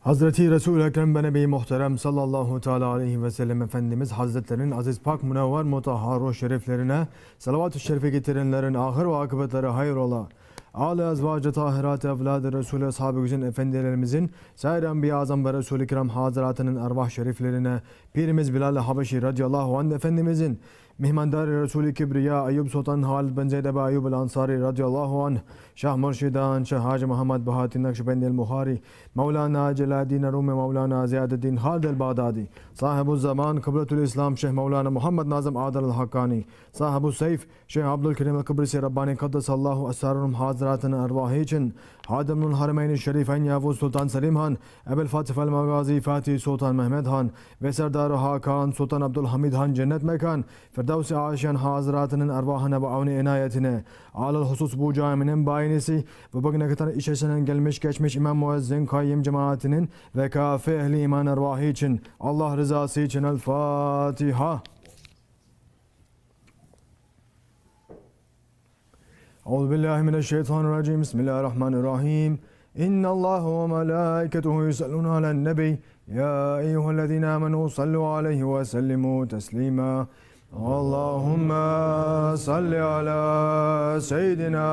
Hazreti Resul-i Ekrem ve Nebi Muhterem sallallahu teala aleyhi ve sellem Efendimiz Hazretlerinin aziz pak münevver mutahharu şeriflerine salavat-ı şerife getirenlerin ahir ve akıbetleri hayır ola. Âle ezvacı tahirat evladı Resulü ashab-ı güzin efendilerimizin sair enbiya azam ve Resul-i kiram haziratının arvah şeriflerine Pirimiz Bilal-i Habeşi radıyallahu anh Efendimizin Mihmandar Resul-i Kibriya Eyyub Sultan Halid bin Zeyd Ebu Eyyub el-Ansari radıyallahu anh شاه مرشدان شاه حاج محمد بهاتي النقشبندي المخاري مولانا جلال الدين الرومي مولانا زياد الدين خالد البغدادي صاحب الزمان قبلة الإسلام شيخ مولانا محمد نازم عادل الحقاني صاحب السيف شيخ عبد الكريم القبرسي رباني قدس الله أسرارهم حاضراتنا أرواحيشن خادم الحرمين الشريفين يافوز سلطان سليم خان ابل فاتف المغازي فاتي سلطان محمد خان وسردار هاكان سلطان عبد الحميد خان جنت مكان فردوس عاشان حاضراتنا أرواحنا وعون عنايتنا على الخصوص بوجا من باين bayinisi ve bugüne kadar içerisinden gelmiş geçmiş İmam Muezzin Kayyim cemaatinin ve kafe ehli iman ervahı için Allah rızası için El Fatiha. أعوذ بالله من الشيطان الرجيم بسم الله الرحمن الرحيم إن الله وملائكته يصلون على النبي يا أيها الذين آمنوا صلوا عليه وسلموا تسليما اللهم صل على سيدنا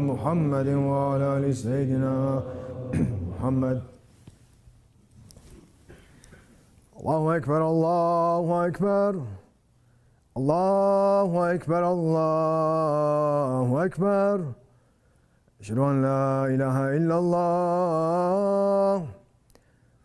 محمد وعلى آل سيدنا محمد. الله أكبر الله أكبر. الله أكبر الله أكبر. أشهد أن لا إله إلا الله.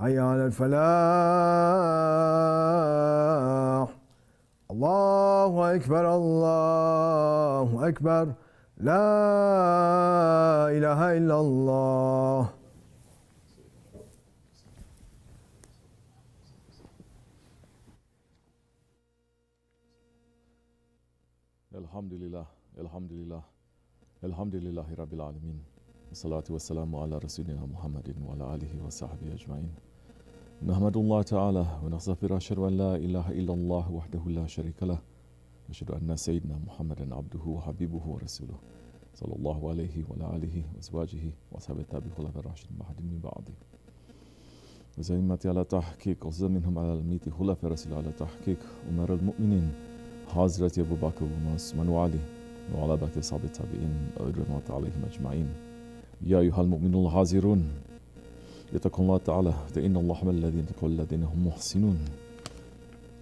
حي على الفلاح الله أكبر الله أكبر. لا إله إلا الله. الحمد لله الحمد لله الحمد لله رب العالمين. والصلاة والسلام على رسولنا محمد وعلى آله وصحبه أجمعين. نحمد الله تعالى ونستغفر أشهد أن لا إله إلا الله وحده لا شريك له. أشهد أن سيدنا محمدا عبده وحبيبه ورسوله. صلى الله عليه وعلى آله وأزواجه وأصحابه التابعين الخلفاء الراشدين بعد من بعده وزعيمتي على تحقيق وزن منهم على الميت خلفاء رسول على تحقيق أمر المؤمنين حضرة أبو بكر وعثمان وعلي وعلى بقية أصحاب التابعين رضي الله عليهم أجمعين. يا أيها المؤمنون الحاضرون يتقوا الله تعالى فإن الله مع الذين اتقوا الذين هم محسنون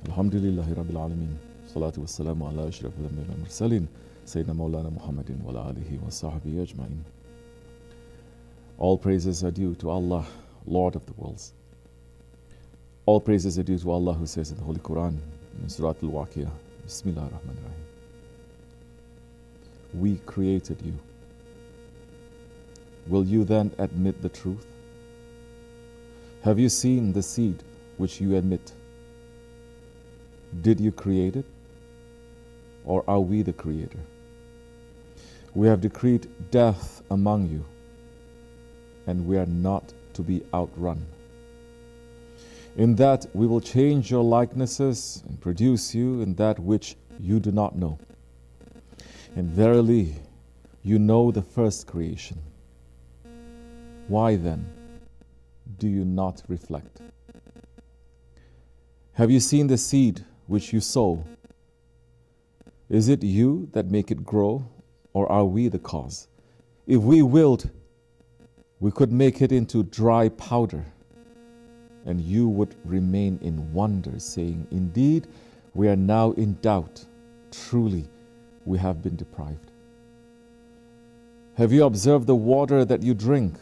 الحمد لله رب العالمين الصلاة والسلام على أشرف الأنبياء والمرسلين سيدنا مولانا محمد وعلى آله وصحبه أجمعين All praises are due to Allah, Lord of the worlds. All praises are due to Allah who says in the Holy Quran, in Surah Al-Waqiyah, Bismillah ar-Rahman ar-Rahim. We created you. Will you then admit the truth? Have you seen the seed which you admit? Did you create it? Or are we the creator? We have decreed death among you, and we are not to be outrun. In that we will change your likenesses and produce you in that which you do not know. And verily, you know the first creation. Why then do you not reflect? Have you seen the seed which you sow? Is it you that make it grow, or are we the cause? If we willed, we could make it into dry powder, and you would remain in wonder, saying, Indeed, we are now in doubt. Truly, we have been deprived. Have you observed the water that you drink?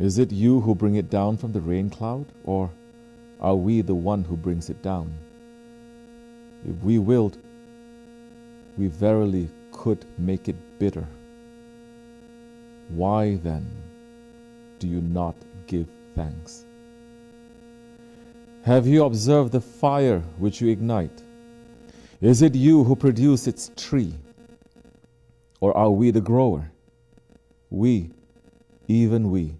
Is it you who bring it down from the rain cloud, or are we the one who brings it down? If we willed, we verily could make it bitter. Why then do you not give thanks? Have you observed the fire which you ignite? Is it you who produce its tree? Or are we the grower? We, even we,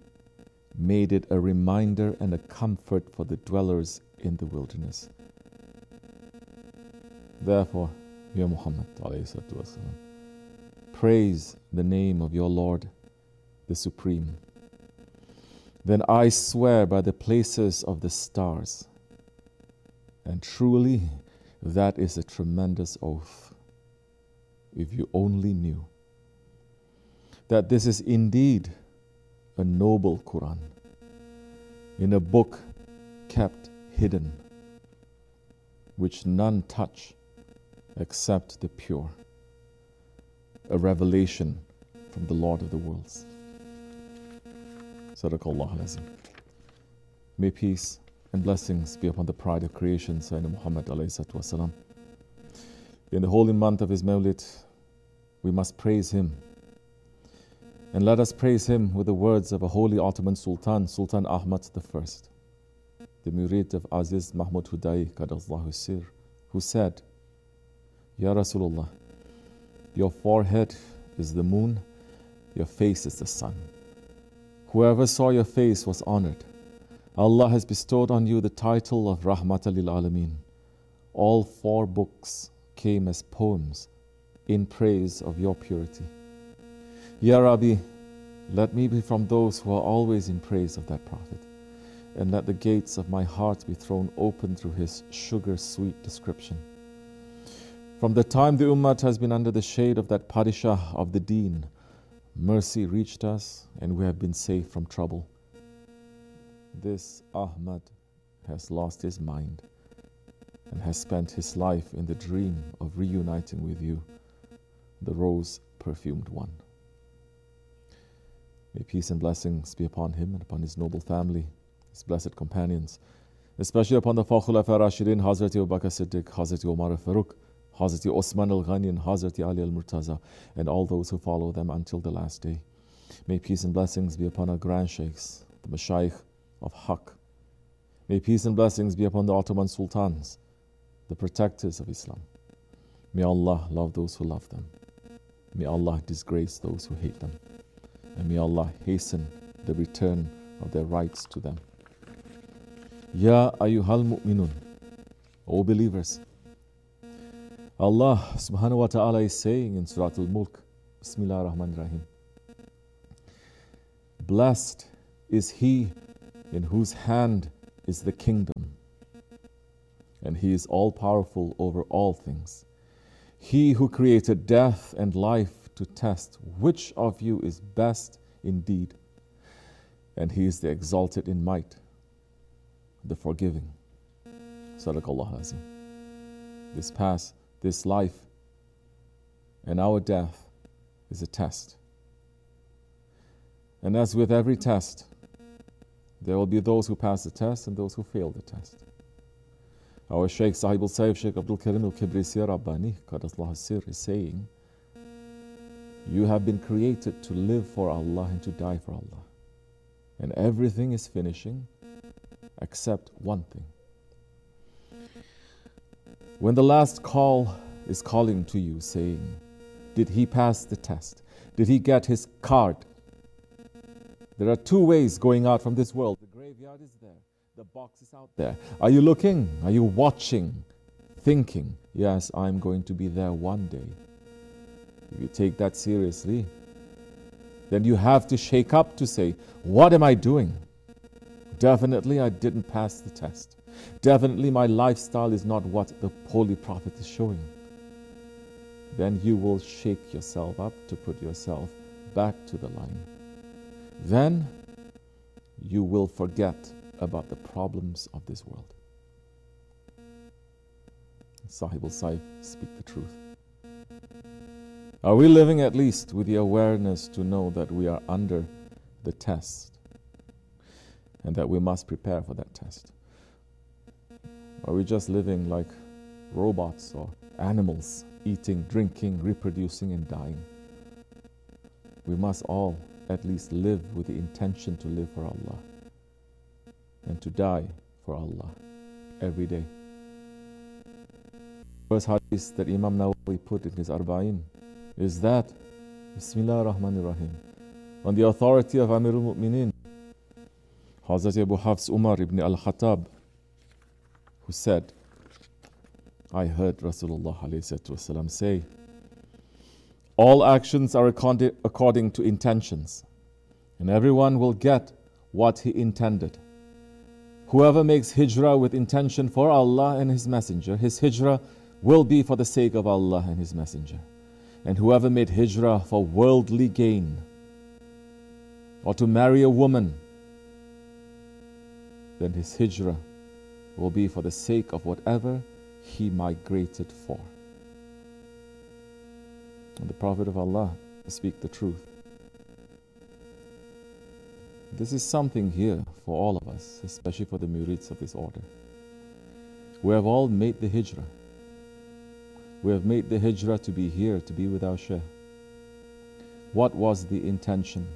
made it a reminder and a comfort for the dwellers in the wilderness. Therefore, Ya Muhammad, praise the name of your Lord, the Supreme. Then I swear by the places of the stars. And truly, that is a tremendous oath. If you only knew that this is indeed a noble Quran in a book kept hidden, which none touch except the pure, a revelation from the Lord of the worlds. Sadaqallah Azim. May peace and blessings be upon the pride of creation, Sayyidina Muhammad wasalam. In the holy month of his Mawlid, we must praise him. And let us praise him with the words of a holy Ottoman Sultan, Sultan Ahmad I, the murid of Aziz Mahmud Hudai Qadallahu Sir, who said, Ya Rasulullah, your forehead is the moon, your face is the sun. Whoever saw your face was honored. Allah has bestowed on you the title of Rahmatal lil Alameen. All four books came as poems in praise of your purity. Ya Rabbi, let me be from those who are always in praise of that Prophet, and let the gates of my heart be thrown open through his sugar sweet description. From the time the Ummah has been under the shade of that Padishah of the Deen, Mercy reached us and we have been safe from trouble. This Ahmad has lost his mind and has spent his life in the dream of reuniting with you, the rose perfumed one. May peace and blessings be upon him and upon his noble family, his blessed companions, especially upon the Fakhul Rashidin, Hazrati Abu Bakr Siddiq, Hazrati Umar Hazrati Osman al Ghani and Hazrati Ali al Murtaza, and all those who follow them until the last day. May peace and blessings be upon our grand sheikhs, the Mashaykh of Haqq. May peace and blessings be upon the Ottoman sultans, the protectors of Islam. May Allah love those who love them. May Allah disgrace those who hate them. And may Allah hasten the return of their rights to them. Ya ayyuhal mu'minun, O believers, Allah subhanahu wa ta'ala is saying in Surah Al Mulk, Bismillah ar-Rahman rahim Blessed is he in whose hand is the kingdom, and he is all powerful over all things. He who created death and life to test which of you is best indeed, and he is the exalted in might, the forgiving. Sadaqallah Azim. This past this life and our death is a test. And as with every test, there will be those who pass the test and those who fail the test. Our Shaykh Sahib al-Sayyid Sheikh Abdul Karim al-Kibrisi Rabbani, Qadaslah Sir, is saying, You have been created to live for Allah and to die for Allah. And everything is finishing except one thing. When the last call is calling to you, saying, Did he pass the test? Did he get his card? There are two ways going out from this world. The graveyard is there, the box is out there. Are you looking? Are you watching? Thinking, Yes, I'm going to be there one day. If you take that seriously, then you have to shake up to say, What am I doing? Definitely, I didn't pass the test. Definitely, my lifestyle is not what the Holy Prophet is showing. Then you will shake yourself up to put yourself back to the line. Then you will forget about the problems of this world. Sahib al Saif, speak the truth. Are we living at least with the awareness to know that we are under the test and that we must prepare for that test? Are we just living like robots or animals, eating, drinking, reproducing, and dying? We must all at least live with the intention to live for Allah and to die for Allah. every day. First hadith that Imam Nawawi put in his Arba'in is that Bismillah ar-Rahman ar-Rahim on the authority of Amirul Mu'minin Hazrat Abu Hafs Umar ibn al-Khattab who said I heard Rasulullah say all actions are according to intentions and everyone will get what he intended. Whoever makes hijrah with intention for Allah and His Messenger, his hijrah will be for the sake of Allah and His Messenger. And whoever made hijrah for worldly gain, or to marry a woman, then his hijrah will be for the sake of whatever he migrated for. And the Prophet of Allah speak the truth. This is something here for all of us, especially for the murids of this order. We have all made the hijrah. We have made the hijrah to be here, to be with our Shaykh. What was the intention?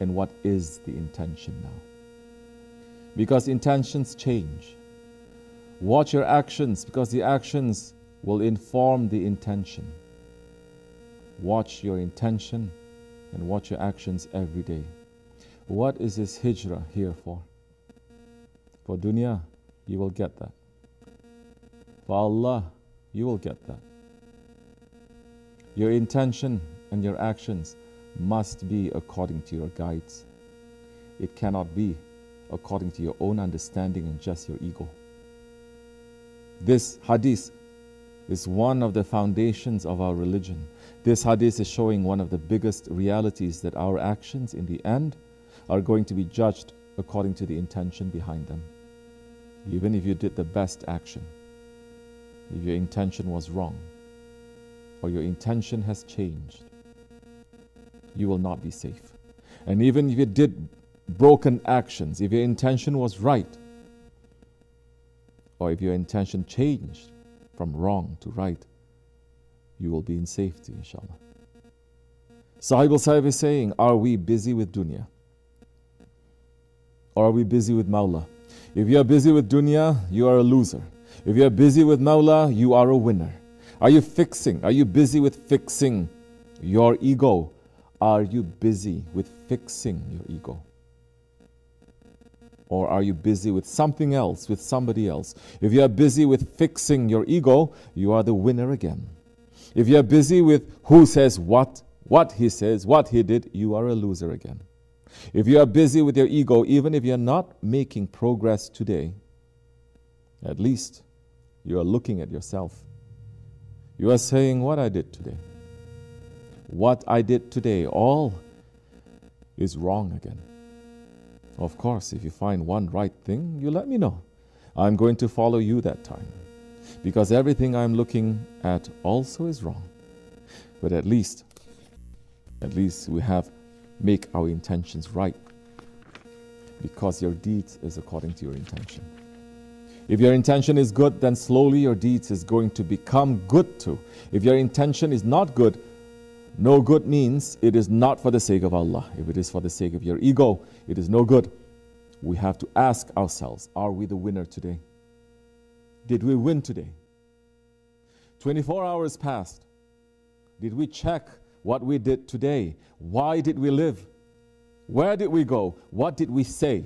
And what is the intention now? Because intentions change. Watch your actions because the actions will inform the intention. Watch your intention and watch your actions every day. What is this hijrah here for? For dunya, you will get that. For Allah, you will get that. Your intention and your actions must be according to your guides. It cannot be according to your own understanding and just your ego. This hadith is one of the foundations of our religion. This hadith is showing one of the biggest realities that our actions in the end are going to be judged according to the intention behind them. Even if you did the best action, if your intention was wrong, or your intention has changed, you will not be safe. And even if you did broken actions, if your intention was right, or if your intention changed from wrong to right, you will be in safety, inshallah. Sahib al Saif is saying, Are we busy with dunya? Or are we busy with Mawla? If you are busy with dunya, you are a loser. If you are busy with Mawla, you are a winner. Are you fixing? Are you busy with fixing your ego? Are you busy with fixing your ego? Or are you busy with something else, with somebody else? If you are busy with fixing your ego, you are the winner again. If you are busy with who says what, what he says, what he did, you are a loser again. If you are busy with your ego, even if you're not making progress today, at least you are looking at yourself. You are saying, What I did today, what I did today, all is wrong again. Of course, if you find one right thing, you let me know. I'm going to follow you that time. Because everything I'm looking at also is wrong. But at least, at least we have make our intentions right because your deeds is according to your intention. If your intention is good, then slowly your deeds is going to become good too. If your intention is not good, no good means it is not for the sake of Allah. If it is for the sake of your ego, it is no good. We have to ask ourselves are we the winner today? Did we win today? 24 hours passed. Did we check what we did today. Why did we live? Where did we go? What did we say?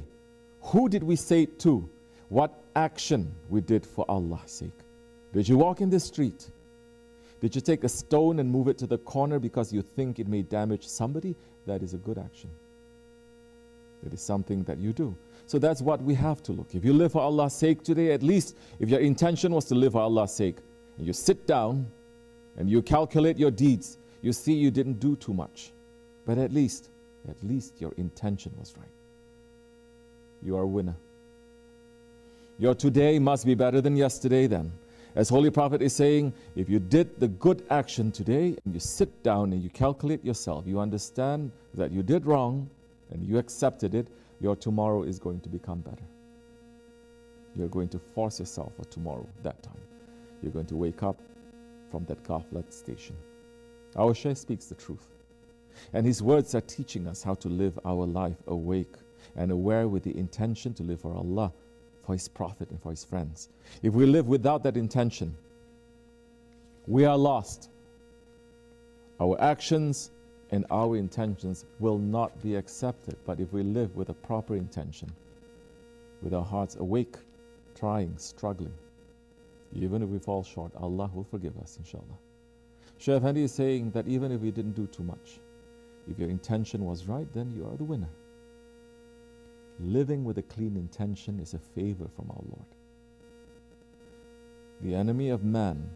Who did we say it to? What action we did for Allah's sake? Did you walk in the street? Did you take a stone and move it to the corner because you think it may damage somebody? That is a good action. That is something that you do. So that's what we have to look. If you live for Allah's sake today, at least if your intention was to live for Allah's sake, and you sit down and you calculate your deeds, you see you didn't do too much. But at least, at least your intention was right. You are a winner. Your today must be better than yesterday then. As Holy Prophet is saying, if you did the good action today and you sit down and you calculate yourself, you understand that you did wrong and you accepted it, your tomorrow is going to become better. You're going to force yourself for tomorrow, that time. You're going to wake up from that ghaflat station. Our speaks the truth. And his words are teaching us how to live our life awake and aware with the intention to live for Allah for His Prophet and for His friends. If we live without that intention, we are lost. Our actions and our intentions will not be accepted. But if we live with a proper intention, with our hearts awake, trying, struggling, even if we fall short, Allah will forgive us, inshallah. Shaykh Effendi is saying that even if we didn't do too much, if your intention was right, then you are the winner. Living with a clean intention is a favor from our Lord. The enemy of man,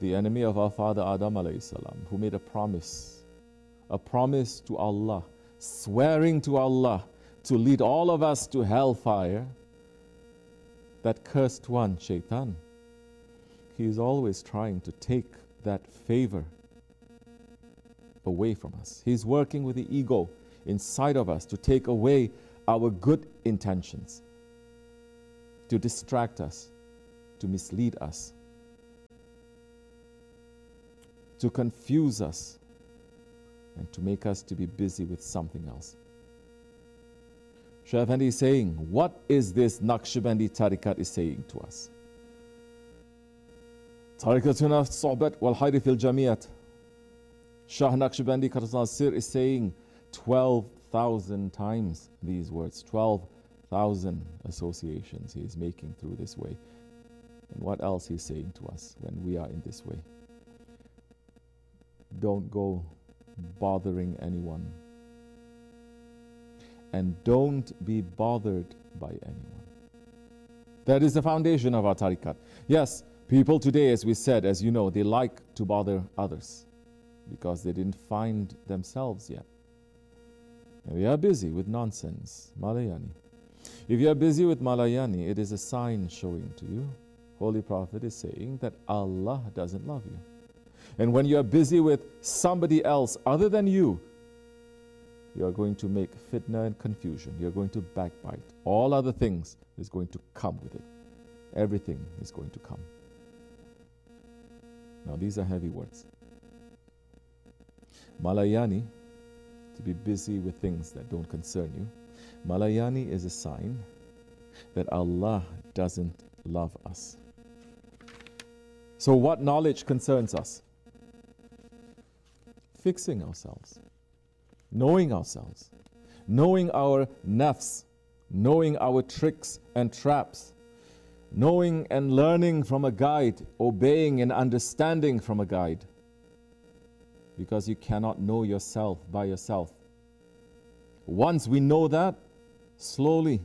the enemy of our father Adam salam, who made a promise, a promise to Allah, swearing to Allah to lead all of us to hellfire, that cursed one, Shaitan, he is always trying to take that favor away from us. He's working with the ego inside of us to take away our good intentions, to distract us, to mislead us, to confuse us, and to make us to be busy with something else. Effendi is saying, what is this Naqshbandi tariqat is saying to us? Tariqatuna sohbat wal fil jamiyat. Shah Naqshbandi Karsan Sir is saying 12,000 times these words, 12,000 associations he is making through this way. And what else he's saying to us when we are in this way? Don't go bothering anyone. And don't be bothered by anyone. That is the foundation of our tariqat. Yes, people today, as we said, as you know, they like to bother others because they didn't find themselves yet. We are busy with nonsense, Malayani. If you are busy with Malayani, it is a sign showing to you. Holy Prophet is saying that Allah doesn't love you. And when you are busy with somebody else other than you, you are going to make fitna and confusion. You're going to backbite. All other things is going to come with it. Everything is going to come. Now, these are heavy words. Malayani, to be busy with things that don't concern you. Malayani is a sign that Allah doesn't love us. So, what knowledge concerns us? Fixing ourselves, knowing ourselves, knowing our nafs, knowing our tricks and traps, knowing and learning from a guide, obeying and understanding from a guide because you cannot know yourself by yourself. Once we know that, slowly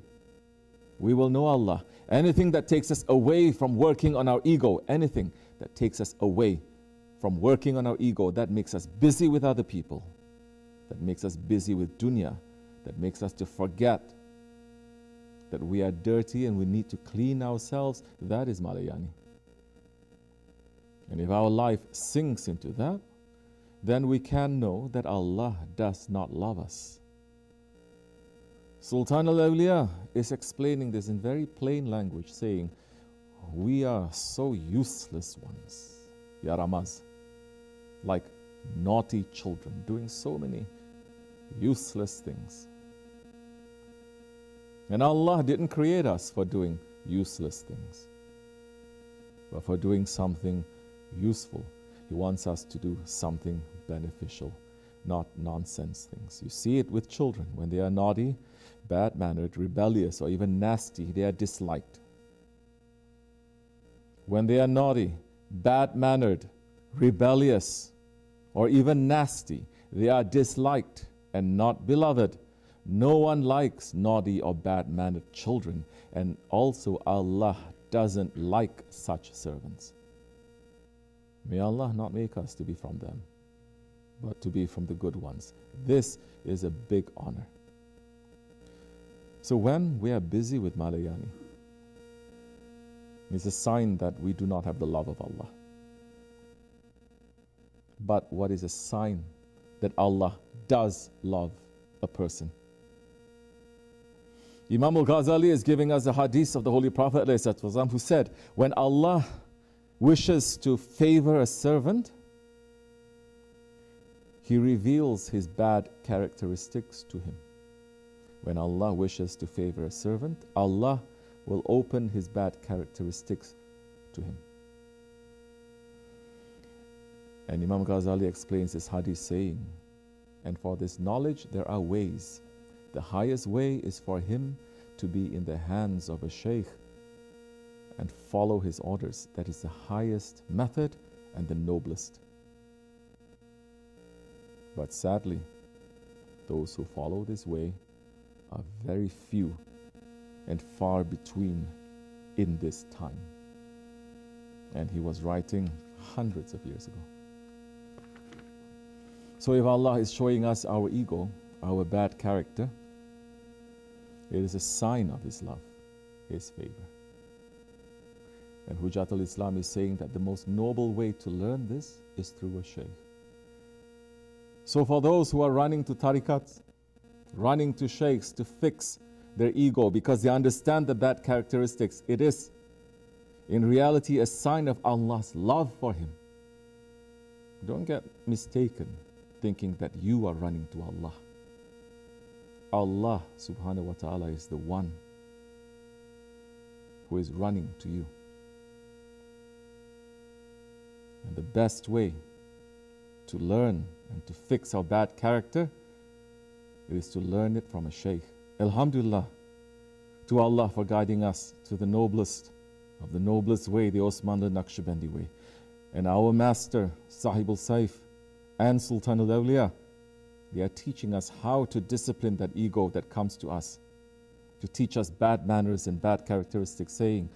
we will know Allah. Anything that takes us away from working on our ego, anything that takes us away from working on our ego, that makes us busy with other people, that makes us busy with dunya, that makes us to forget that we are dirty and we need to clean ourselves, that is Malayani. And if our life sinks into that, then we can know that Allah does not love us. Sultan al Awliya is explaining this in very plain language, saying, We are so useless ones, Ya Ramaz, like naughty children, doing so many useless things. And Allah didn't create us for doing useless things, but for doing something useful. He wants us to do something beneficial, not nonsense things. You see it with children. When they are naughty, bad mannered, rebellious, or even nasty, they are disliked. When they are naughty, bad mannered, rebellious, or even nasty, they are disliked and not beloved. No one likes naughty or bad mannered children, and also Allah doesn't like such servants. May Allah not make us to be from them, but to be from the good ones. This is a big honor. So when we are busy with Malayani, it's a sign that we do not have the love of Allah. But what is a sign that Allah does love a person? Imam al Ghazali is giving us a hadith of the Holy Prophet who said, When Allah wishes to favor a servant, he reveals his bad characteristics to him. When Allah wishes to favor a servant, Allah will open his bad characteristics to him. And Imam Ghazali explains this hadith saying, And for this knowledge there are ways. The highest way is for him to be in the hands of a sheikh and follow his orders. That is the highest method and the noblest. But sadly, those who follow this way are very few and far between in this time. And he was writing hundreds of years ago. So if Allah is showing us our ego, our bad character, it is a sign of His love, His favor. And Hujat al Islam is saying that the most noble way to learn this is through a shaykh. So for those who are running to tariqats, running to sheikhs to fix their ego because they understand the bad characteristics, it is in reality a sign of Allah's love for him. Don't get mistaken thinking that you are running to Allah. Allah subhanahu wa ta'ala is the one who is running to you. And the best way to learn and to fix our bad character is to learn it from a shaykh. Alhamdulillah to Allah for guiding us to the noblest of the noblest way, the Osmanli Naqshbandi way. And our master, Sahib al Saif and Sultan al Awliya, they are teaching us how to discipline that ego that comes to us, to teach us bad manners and bad characteristics, saying,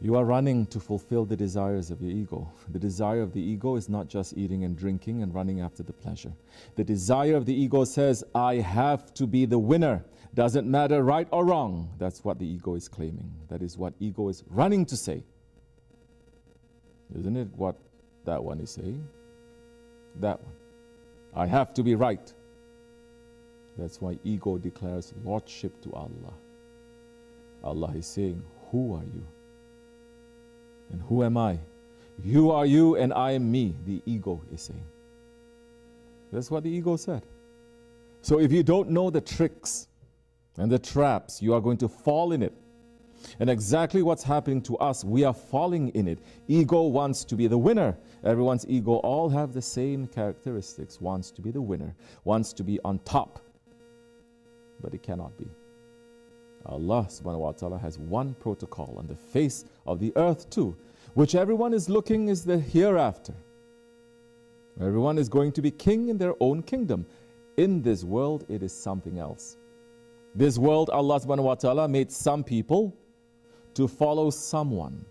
you are running to fulfill the desires of your ego. The desire of the ego is not just eating and drinking and running after the pleasure. The desire of the ego says, I have to be the winner. Doesn't matter right or wrong. That's what the ego is claiming. That is what ego is running to say. Isn't it what that one is saying? That one. I have to be right. That's why ego declares lordship to Allah. Allah is saying, Who are you? And who am I? You are you and I am me, the ego is saying. That's what the ego said. So if you don't know the tricks and the traps, you are going to fall in it. And exactly what's happening to us, we are falling in it. Ego wants to be the winner. Everyone's ego all have the same characteristics. Wants to be the winner, wants to be on top. But it cannot be. Allah subhanahu wa ta'ala has one protocol on the face of the earth too, which everyone is looking is the hereafter. Everyone is going to be king in their own kingdom. In this world, it is something else. This world, Allah subhanahu wa ta'ala made some people to follow someone.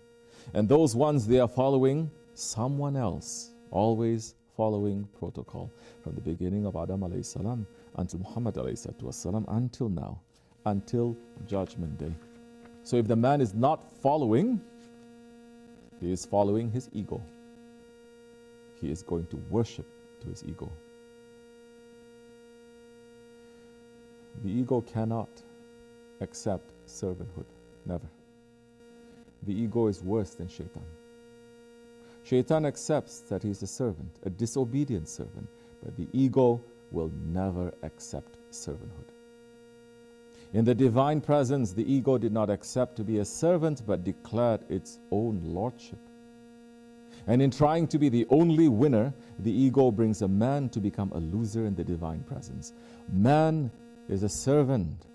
And those ones they are following someone else, always following protocol from the beginning of Adam alayhi salam until Muhammad alayhi salam until now until judgment day. So if the man is not following, he is following his ego. He is going to worship to his ego. The ego cannot accept servanthood. Never. The ego is worse than shaitan. Shaitan accepts that he is a servant, a disobedient servant, but the ego will never accept servanthood. In the divine presence, the ego did not accept to be a servant but declared its own lordship. And in trying to be the only winner, the ego brings a man to become a loser in the divine presence. Man is a servant,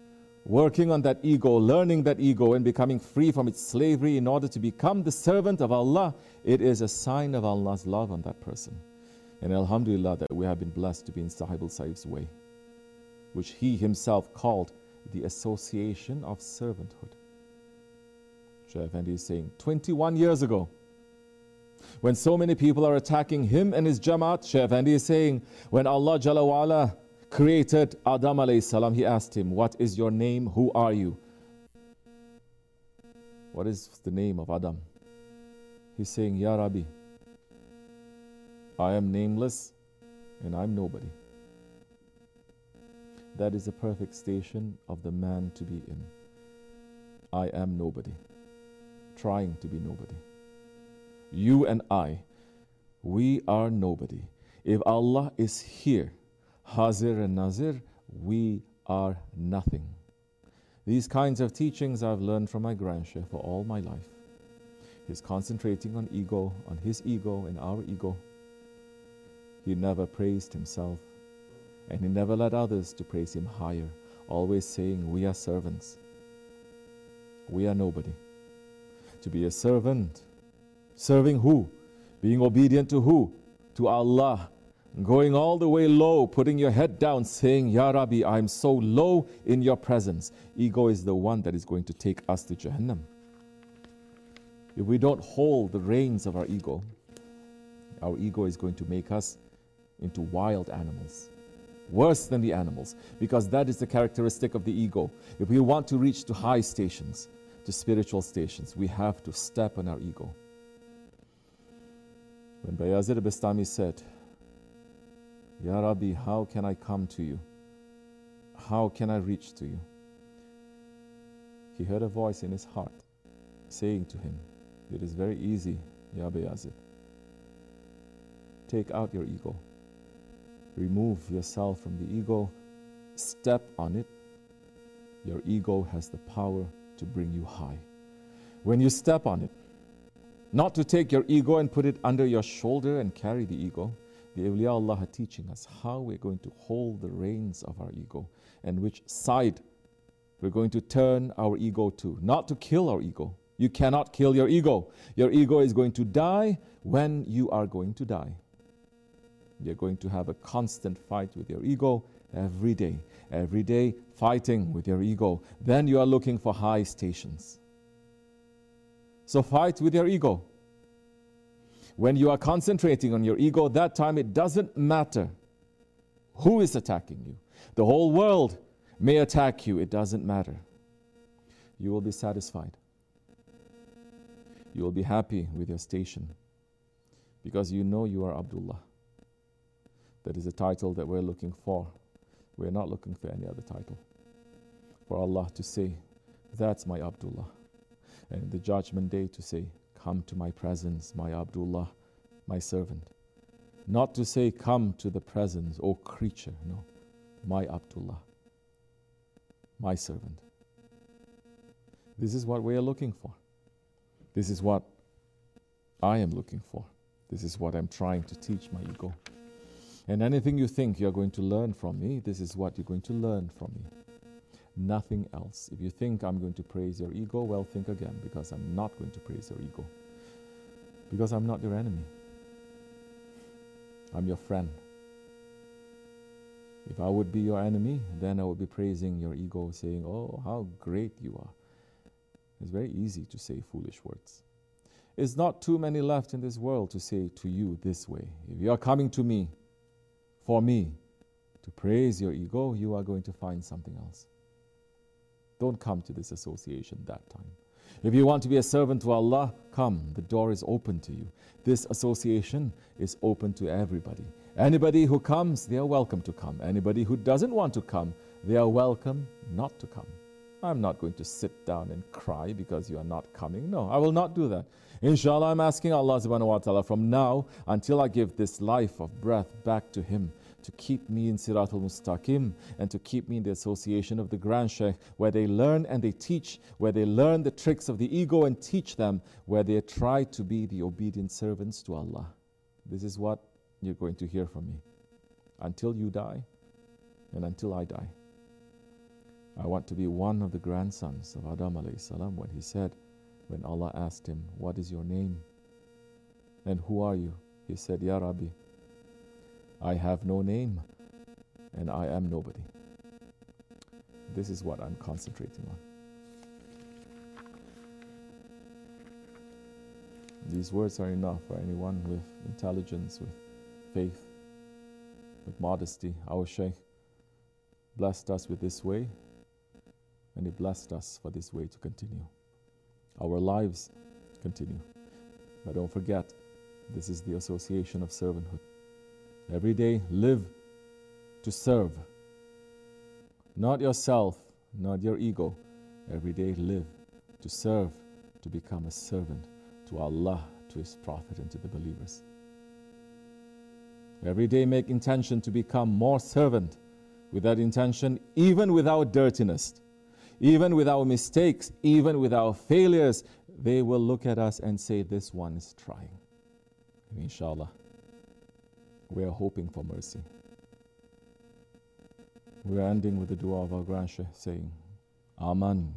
working on that ego, learning that ego, and becoming free from its slavery in order to become the servant of Allah. It is a sign of Allah's love on that person. And Alhamdulillah that we have been blessed to be in Sahib al Saif's way, which he himself called the association of servanthood. Effendi is saying 21 years ago, when so many people are attacking him and his Jamaat, Effendi is saying, when Allah Jalla created Adam alayhi salam, he asked him, What is your name? Who are you? What is the name of Adam? He's saying, Ya Rabbi, I am nameless and I'm nobody. That is the perfect station of the man to be in. I am nobody, trying to be nobody. You and I, we are nobody. If Allah is here, Hazir and Nazir, we are nothing. These kinds of teachings I've learned from my Grand Sheikh for all my life. He's concentrating on ego, on his ego and our ego. He never praised himself, and he never led others to praise him higher, always saying, We are servants. We are nobody. To be a servant, serving who? Being obedient to who? To Allah. Going all the way low, putting your head down, saying, Ya Rabbi, I'm so low in your presence. Ego is the one that is going to take us to Jahannam. If we don't hold the reins of our ego, our ego is going to make us into wild animals, worse than the animals, because that is the characteristic of the ego. If we want to reach to high stations, to spiritual stations, we have to step on our ego. When Bayazid Bastami said, Ya Rabbi, how can I come to you? How can I reach to you? He heard a voice in his heart saying to him, It is very easy, Ya Bayazid. Take out your ego. Remove yourself from the ego. Step on it. Your ego has the power to bring you high. When you step on it, not to take your ego and put it under your shoulder and carry the ego. The awliya Allah are teaching us how we're going to hold the reins of our ego and which side we're going to turn our ego to. Not to kill our ego. You cannot kill your ego. Your ego is going to die when you are going to die. You're going to have a constant fight with your ego every day. Every day, fighting with your ego. Then you are looking for high stations. So fight with your ego. When you are concentrating on your ego, that time it doesn't matter who is attacking you. The whole world may attack you, it doesn't matter. You will be satisfied. You will be happy with your station because you know you are Abdullah. That is a title that we're looking for. We're not looking for any other title. For Allah to say, That's my Abdullah and the judgment day to say, Come to my presence, my Abdullah, my servant. Not to say, Come to the presence, O creature. No, my Abdullah, my servant. This is what we are looking for. This is what I am looking for. This is what I'm trying to teach my ego. And anything you think you're going to learn from me, this is what you're going to learn from me nothing else. If you think I'm going to praise your ego, well, think again because I'm not going to praise your ego. Because I'm not your enemy, I'm your friend. If I would be your enemy, then I would be praising your ego, saying, Oh, how great you are. It's very easy to say foolish words. It's not too many left in this world to say to you this way. If you are coming to me for me to praise your ego, you are going to find something else. Don't come to this association that time. If you want to be a servant to Allah, come. The door is open to you. This association is open to everybody. Anybody who comes, they are welcome to come. Anybody who doesn't want to come, they are welcome not to come. I'm not going to sit down and cry because you are not coming. No, I will not do that. Inshallah, I'm asking Allah subhanahu wa ta'ala from now until I give this life of breath back to Him to keep me in Siratul Mustaqim and to keep me in the association of the Grand Sheikh, where they learn and they teach, where they learn the tricks of the ego and teach them, where they try to be the obedient servants to Allah. This is what you're going to hear from me until you die and until I die. I want to be one of the grandsons of Adam salam when he said, when Allah asked him, What is your name? And who are you? He said, Ya Rabbi, I have no name and I am nobody. This is what I'm concentrating on. These words are enough for anyone with intelligence, with faith, with modesty. Our Shaykh blessed us with this way, and He blessed us for this way to continue. Our lives continue. But don't forget, this is the association of servanthood. Every day, live to serve. Not yourself, not your ego. Every day, live to serve, to become a servant to Allah, to His Prophet, and to the believers. Every day, make intention to become more servant with that intention, even without dirtiness, even with our mistakes, even with our failures, they will look at us and say, This one is trying. Inshallah, we are hoping for mercy. We're ending with the dua of our Grand Sheikh saying, Aman,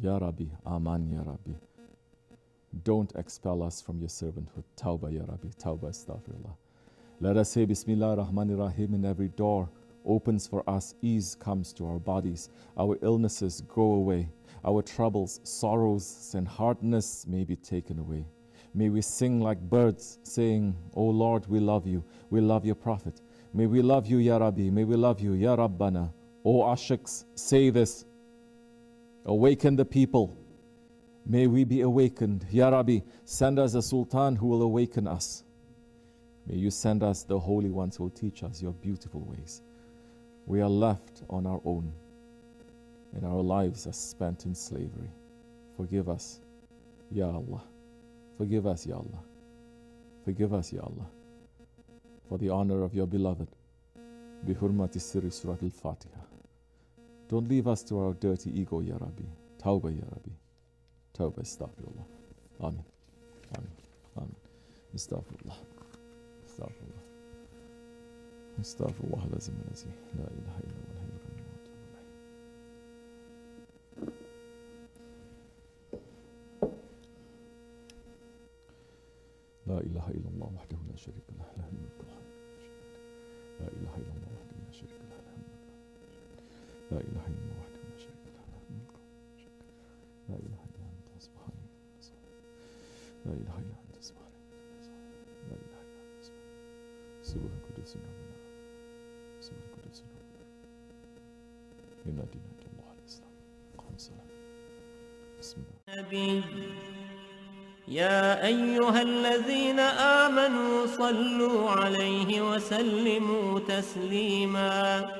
Ya Rabbi, Aman, Ya Rabbi. Don't expel us from your servanthood. Tawbah, Ya Rabbi, Tawbah, Astaghfirullah. Let us say Bismillah Rahman Rahim in every door opens for us, ease comes to our bodies, our illnesses go away, our troubles, sorrows, and hardness may be taken away. May we sing like birds, saying, O Lord, we love you, we love your Prophet. May we love you, Ya Rabbi, may we love you, Ya Rabbana. O Ashiks, say this. Awaken the people. May we be awakened. Ya Rabbi, send us a Sultan who will awaken us. May you send us the holy ones who will teach us your beautiful ways. We are left on our own, and our lives are spent in slavery. Forgive us, Ya Allah. Forgive us, Ya Allah. Forgive us, Ya Allah. For the honor of your beloved. Bihurmati Siri Surat Al Fatiha. Don't leave us to our dirty ego, Ya Rabbi. Tawbah, Ya Rabbi. Tawbah, astaghfirullah. Amin. Amin. Amin. Astaghfirullah. Astaghfirullah. استغفر الله العظيم الذي لا إله إلا هو الحي القيوم. لا إله إلا الله وحده لا شريك له له الملك والحمد لا إله إلا الله وحده لا شريك له لا إله إلا النبي يا أيها الذين آمنوا صلوا عليه وسلموا تسليما.